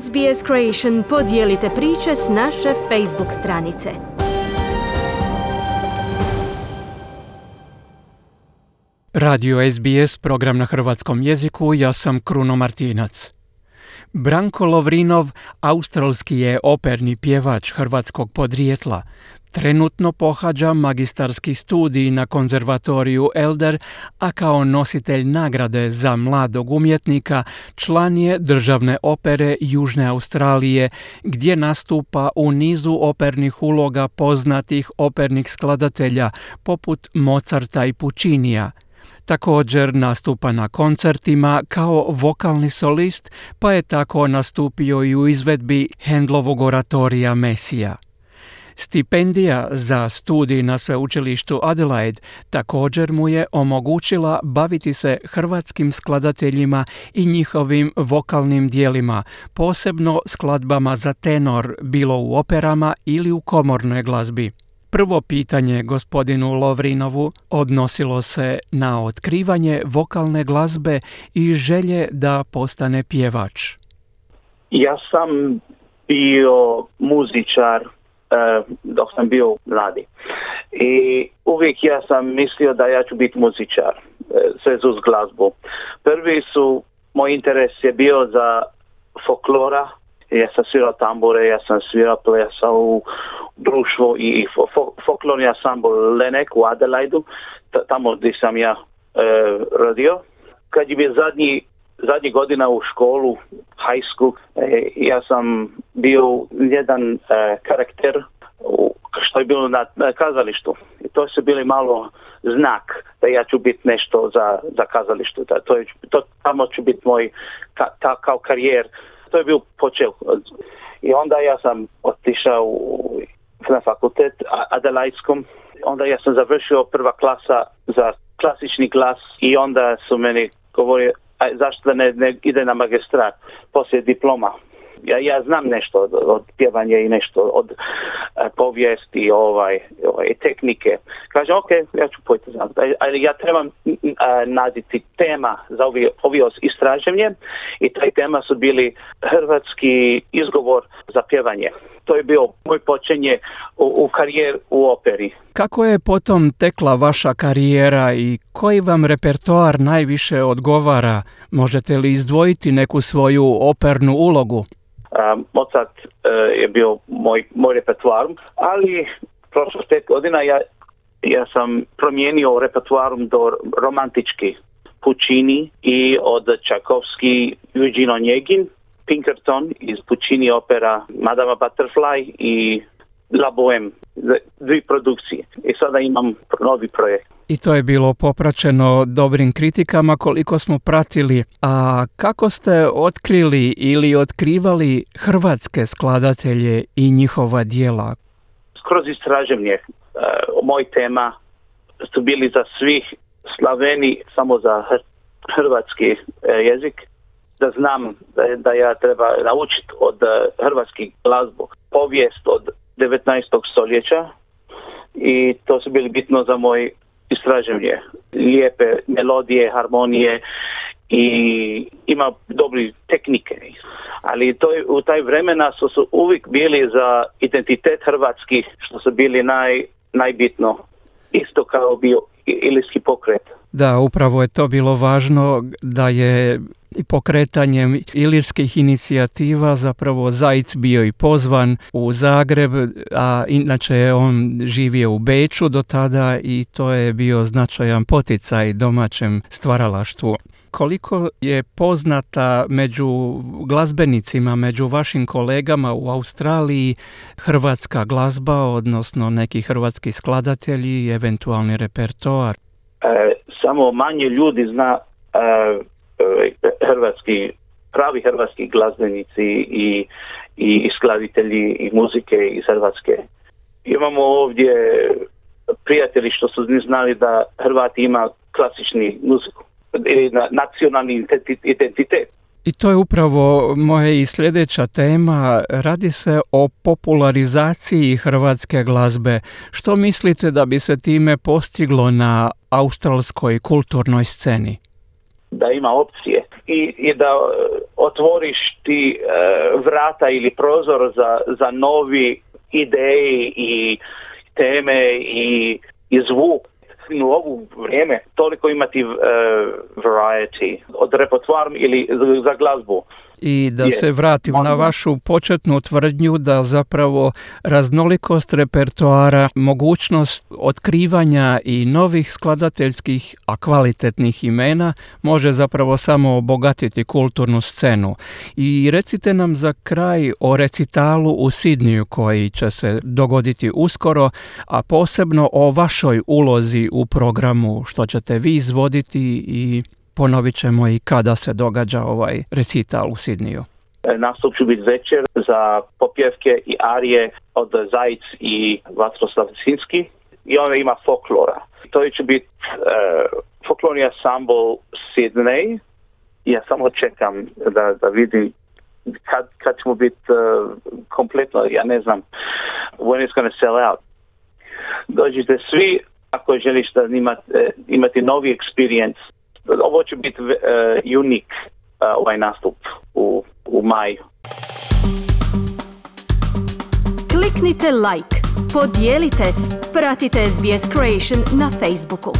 SBS Creation podijelite priče s naše Facebook stranice. Radio SBS, program na hrvatskom jeziku, ja sam Kruno Martinac. Branko Lovrinov, australski je operni pjevač hrvatskog podrijetla. Trenutno pohađa magistarski studij na konzervatoriju Elder, a kao nositelj nagrade za mladog umjetnika član je državne opere Južne Australije, gdje nastupa u nizu opernih uloga poznatih opernih skladatelja poput Mozarta i Pučinija. Također nastupa na koncertima kao vokalni solist, pa je tako nastupio i u izvedbi Hendlovog oratorija Mesija. Stipendija za studij na sveučilištu Adelaide također mu je omogućila baviti se hrvatskim skladateljima i njihovim vokalnim dijelima, posebno skladbama za tenor, bilo u operama ili u komornoj glazbi. Prvo pitanje gospodinu Lovrinovu odnosilo se na otkrivanje vokalne glazbe i želje da postane pjevač. Ja sam bio muzičar uh, dok sam bio mladi. I uvijek ja sam mislio da ja ću biti muzičar, uh, sve uz glazbu. Prvi su, moj interes je bio za folklora, ja sam svirao tambure, ja sam svirao plesao u društvu i folklorni ansambl Lenek u Adelaidu, tamo gdje sam ja uh, radio. Kad je bio zadnji zadnji godina u školu, high school, e, ja sam bio jedan e, karakter u, što je bilo na, na kazalištu. I to su bili malo znak da ja ću biti nešto za, za kazalištu. Da, to, je, to tamo ću biti moj ka, ta, kao karijer. To je bio počeo. I onda ja sam otišao na fakultet Adelaidskom. Onda ja sam završio prva klasa za klasični glas i onda su meni govorili a zašto da ne, ne ide na magistrat poslije diploma. Ja, ja znam nešto od, od pjevanja i nešto od uh, povijesti ovaj, ovaj, tehnike. Kaže, ok, ja ću pojeti za ali ja trebam uh, naziti tema za ovi, ovi istraženje i taj tema su bili hrvatski izgovor za pjevanje. To je bio moj počenje u, u karijer u operi. Kako je potom tekla vaša karijera i koji vam repertoar najviše odgovara? Možete li izdvojiti neku svoju opernu ulogu? Um, Mozart uh, je bio moj, moj repertoar, ali prošlo pet godina ja, ja sam promijenio repertoarom do romantički. Puccini i od Čakovski Eugene Onegin, Pinkerton iz Puccini opera Madama Butterfly i La Boheme, dvi produkcije. I sada imam novi projekt. I to je bilo popraćeno dobrim kritikama koliko smo pratili. A kako ste otkrili ili otkrivali hrvatske skladatelje i njihova dijela? Skroz istraženje. Uh, moj tema su bili za svih Slaveni, samo za hrvatski uh, jezik. Da znam da, da ja treba naučiti od uh, hrvatskih glazbu. Povijest od 19. stoljeća i to su bili bitno za moj istraživanje. Lijepe melodije, harmonije i ima dobri tehnike. Ali to u taj vremena su, su uvijek bili za identitet hrvatskih, što su bili naj, najbitno. Isto kao bio ilijski pokret. Da, upravo je to bilo važno da je i pokretanjem ilirskih inicijativa zapravo Zajc bio i pozvan u Zagreb, a inače je on živio u Beču do tada i to je bio značajan poticaj domaćem stvaralaštvu. Koliko je poznata među glazbenicima, među vašim kolegama u Australiji hrvatska glazba, odnosno neki hrvatski skladatelji eventualni repertoar? E, samo manje ljudi zna e, hrvatski, pravi hrvatski glazbenici i, i skladitelji i muzike iz Hrvatske. Imamo ovdje prijatelji što su znali da Hrvati ima klasični muziku ili nacionalni identitet. I to je upravo moja i sljedeća tema. Radi se o popularizaciji hrvatske glazbe. Što mislite da bi se time postiglo na australskoj kulturnoj sceni? da ima opcije i, i da otvoriš ti vrata ili prozor za, za novi ideje i teme i, i zvuk u ovu vrijeme toliko imati uh, variety od repertoar ili za glazbu. I da se vratim na vašu početnu tvrdnju da zapravo raznolikost repertoara, mogućnost otkrivanja i novih skladateljskih, a kvalitetnih imena može zapravo samo obogatiti kulturnu scenu. I recite nam za kraj o recitalu u Sidniju koji će se dogoditi uskoro, a posebno o vašoj ulozi u programu što ćete vi izvoditi i Ponovit ćemo i kada se događa ovaj recital u Sidniju. E, nastup će biti večer za popjevke i arije od Zajic i Vatroslav Sinski i ona ima folklora. To će biti uh, folklorni ensemble Sydney. Ja samo čekam da, da vidim kad, kad ćemo biti uh, kompletno, ja ne znam, when it's to sell out. Dođite svi ako želiš da imati, imati novi experience ovo će biti uh, unik uh, ovaj nastup u, u maju. Kliknite like, podijelite, pratite SBS Creation na Facebooku.